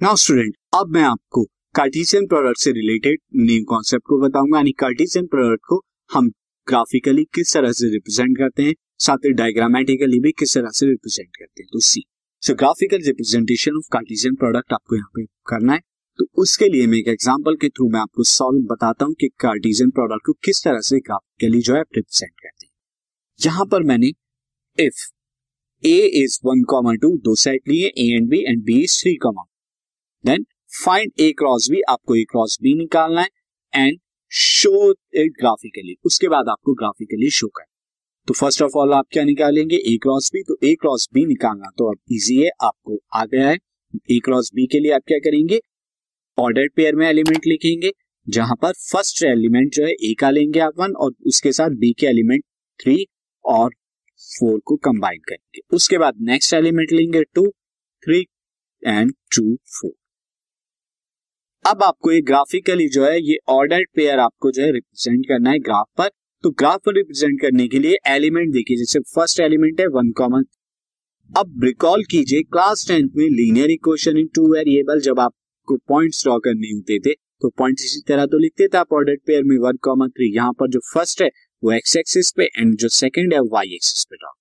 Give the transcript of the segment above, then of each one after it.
Now student अब मैं आपको कार्टेशियन प्रोडक्ट से रिलेटेड न्यू कॉन्सेप्ट को बताऊँगा। यानी कार्टेशियन प्रोडक्ट को हम ग्राफिकली किस तरह से रिप्रेजेंट करते हैं, साथ ही डायग्रामेटिकली भी किस तरह से रिप्रेजेंट करते हैं। तो see so graphical representation of Cartesian product आपको यहाँ पे करना है। तो उसके लिए मैं एक एग्जांपल के थ्रू मैं आपको सॉल्व बताता हूँ कि कार्टेशियन प्रोडक्ट को किस तरह से ग्राफिकली जो है रिप्रेजेंट करते हैं। यहाँ पर मैंने if A is one comma two दो सेट लिए A and B and B is three comma then find A cross B आपको ए क्रॉस बी निकालना है एंड शो इट ग्राफिकली उसके बाद आपको ग्राफिकली शो करना तो फ़र्स्ट ऑफ़ ऑल आप क्या निकालेंगे? ए क्रॉस बी तो ए क्रॉस बी निकालना तो अब इजी है, आपको आ गया है। ए क्रॉस बी के लिए आप क्या करेंगे? ऑर्डर पेयर में एलिमेंट लिखेंगे, जहाँ पर फ़र्स्ट एलिमेंट जो है ए का लेंगे आप वन और उसके साथ बी के एलिमेंट थ्री और फोर को कंबाइन करेंगे। उसके बाद नेक्स्ट एलिमेंट लेंगे two three and two four अब आपको ये ग्राफिकली जो है, ये ऑर्डर पेयर आपको जो है रिप्रेजेंट करना है ग्राफ पर। तो ग्राफ पर रिप्रेजेंट करने के लिए एलिमेंट देखिए, जैसे फ़र्स्ट एलिमेंट है वन कॉमन अब रिकॉल कीजिए क्लास टेंथ में linear equation in two variable जब आपको पॉइंट्स ड्रॉ करने होते थे तो पॉइंट इसी तरह तो लिखते थे आप ऑर्डर पेयर में वन कॉमन थ्री यहाँ पर जो फ़र्स्ट है, वो एक्स एक्सिस पे एंड जो सेकंड है वाई एक्सिस पे ड्रॉ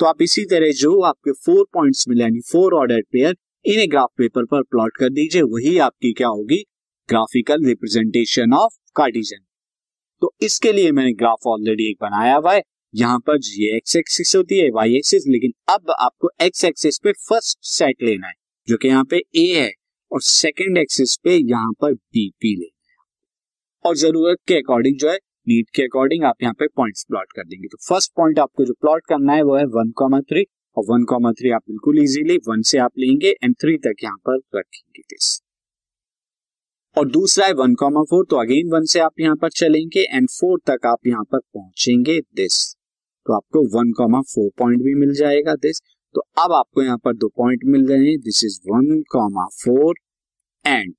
तो आप इसी तरह जो आपके फोर पॉइंट्स मिले, यानी फोर ऑर्डर पेयर इन्हें ग्राफ पेपर पर प्लॉट कर दीजिए, वही आपकी क्या होगी? ग्राफिकल रिप्रेजेंटेशन ऑफ़ कार्टिजन तो इसके लिए मैंने ग्राफ ऑलरेडी एक बनाया हुआ है। यहाँ पर ये एक्स एक्सिस होती है वाई एक्सिस लेकिन अब आपको एक्स एक्सिस पे फ़र्स्ट सेट लेना है, जो कि यहाँ पे ए है, और सेकंड एक्सिस पे यहाँ पर बी पी लेना है। और ज़रूरत के अकॉर्डिंग जो है नीड के अकॉर्डिंग आप यहाँ पे पॉइंट्स प्लॉट कर देंगे। तो फ़र्स्ट पॉइंट आपको जो प्लॉट करना है वो है वन कॉमा थ्री और वन कॉमा थ्री आप बिल्कुल इजीली वन से आप लेंगे एंड थ्री तक यहाँ पर रखेंगे दिस और दूसरा है वन कॉमा फोर तो अगेन वन से आप यहाँ पर चलेंगे एंड फोर तक आप यहाँ पर पहुँचेंगे दिस तो आपको वन कॉमा फोर पॉइंट भी मिल जाएगा दिस तो अब आपको यहाँ पर दो पॉइंट मिल रहे हैं this is one comma four and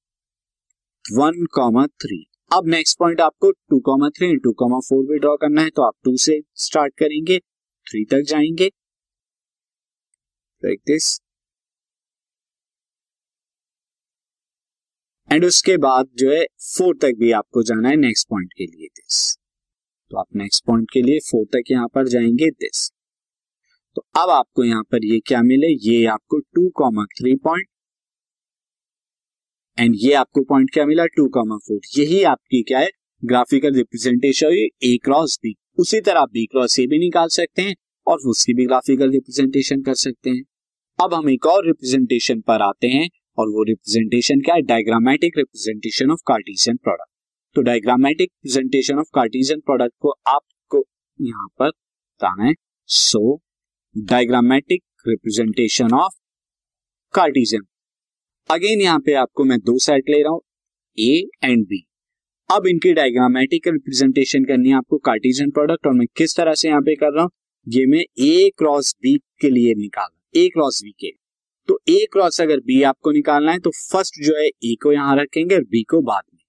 one comma three अब नेक्स्ट पॉइंट आपको two comma three two comma four भी ड्रॉ करना है तो आप टू से स्टार्ट करेंगे थ्री तक जाएँगे लाइक दिस एंड उसके बाद जो है फोर तक भी आपको जाना है नेक्स्ट पॉइंट के लिए दिस तो आप नेक्स्ट पॉइंट के लिए फोर तक यहाँ पर जाएँगे दिस तो अब आपको यहाँ पर ये क्या मिले? ये आपको two comma three point and ये आपको पॉइंट क्या मिला? टू कॉमा फोर यही आपकी क्या है? Graphical representation A cross B उसी तरह बी क्रॉस ए भी निकाल सकते हैं और उसकी भी ग्राफिकल रिप्रेजेंटेशन कर सकते हैं। अब हम एक और रिप्रेजेंटेशन पर आते हैं और वो रिप्रेजेंटेशन क्या है? Diagrammatic representation of Cartesian product तो diagrammatic representation of Cartesian product को आपको यहाँ पर बताना है। So diagrammatic representation of Cartesian again यहाँ पे आपको मैं दो सेट ले रहा हूँ ए एंड बी अब इनकी डायग्रामेटिक रिप्रेजेंटेशन करनी है आपको कार्टिशियन प्रोडक्ट और मैं किस तरह से यहाँ पे कर रहा हूँ? ये मैं ए क्रॉस बी के लिए निकाला ए क्रॉस बी के। तो ए क्रॉस अगर बी आपको निकालना है तो फ़र्स्ट जो है ए को यहाँ रखेंगे और बी को बाद में।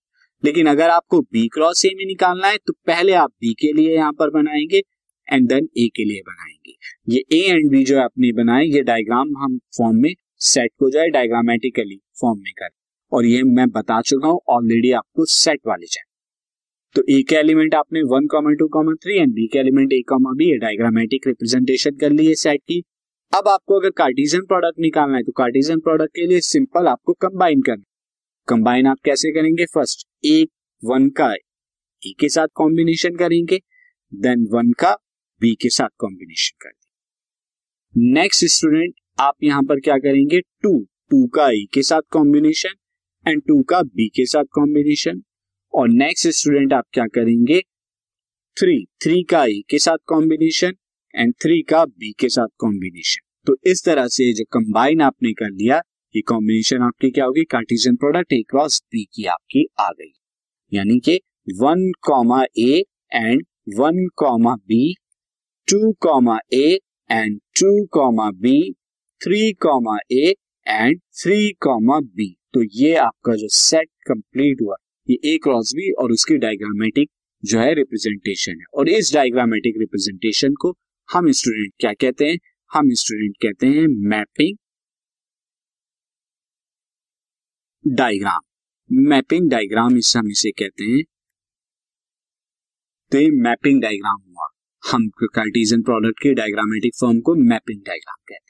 लेकिन अगर आपको बी क्रॉस ए में निकालना है तो पहले आप बी के लिए यहाँ पर बनाएँगे एंड देन ए के लिए बनाएँगे। ये ए एंड बी जो है अपनी बनाए, ये डायग्राम हम फॉर्म में सेट है डायग्रामेटिकली फॉर्म में करें। और ये मैं बता चुका हूँ ऑलरेडी आपको सेट वाले चैप्टर तो ए के एलिमेंट आपने one comma two comma three and B के element A comma B diagrammatic representation कर ली है सेट की। अब आपको अगर कार्टिजन प्रोडक्ट निकालना है तो कार्टिजन प्रोडक्ट के लिए सिंपल आपको कंबाइन करना कंबाइन आप कैसे करेंगे? फ़र्स्ट ए वन का ए के साथ कॉम्बिनेशन करेंगे देन वन का बी के साथ कॉम्बिनेशन करेंगे। नेक्स्ट स्टूडेंट आप यहाँ पर क्या करेंगे? टू टू का ए के साथ कॉम्बिनेशन एंड टू का बी के साथ कॉम्बिनेशन और नेक्स्ट स्टूडेंट आप क्या करेंगे? थ्री थ्री का ए के साथ कॉम्बिनेशन एंड थ्री का बी के साथ कॉम्बिनेशन तो इस तरह से जो कंबाइन आपने कर लिया, ये कॉम्बिनेशन आपकी क्या होगी? Cartesian product A cross B की आपकी आ गई. यानी कि one comma A and one comma B two comma A and two comma B three comma A and three comma B तो ये आपका जो सेट कंप्लीट हुआ, ये ए क्रॉस बी और उसकी डायग्रामेटिक जो है रिप्रेजेंटेशन है. और इस डायग्रामेटिक रिप्रेजेंटेशन को हम स्टूडेंट क्या कहते हैं? हम स्टूडेंट कहते हैं मैपिंग डायग्राम मैपिंग डायग्राम इस हम इसे कहते हैं। तो मैपिंग डायग्राम हुआ। हम कार्टिजन प्रोडक्ट के डायग्रामेटिक फॉर्म को मैपिंग डायग्राम कहते हैं।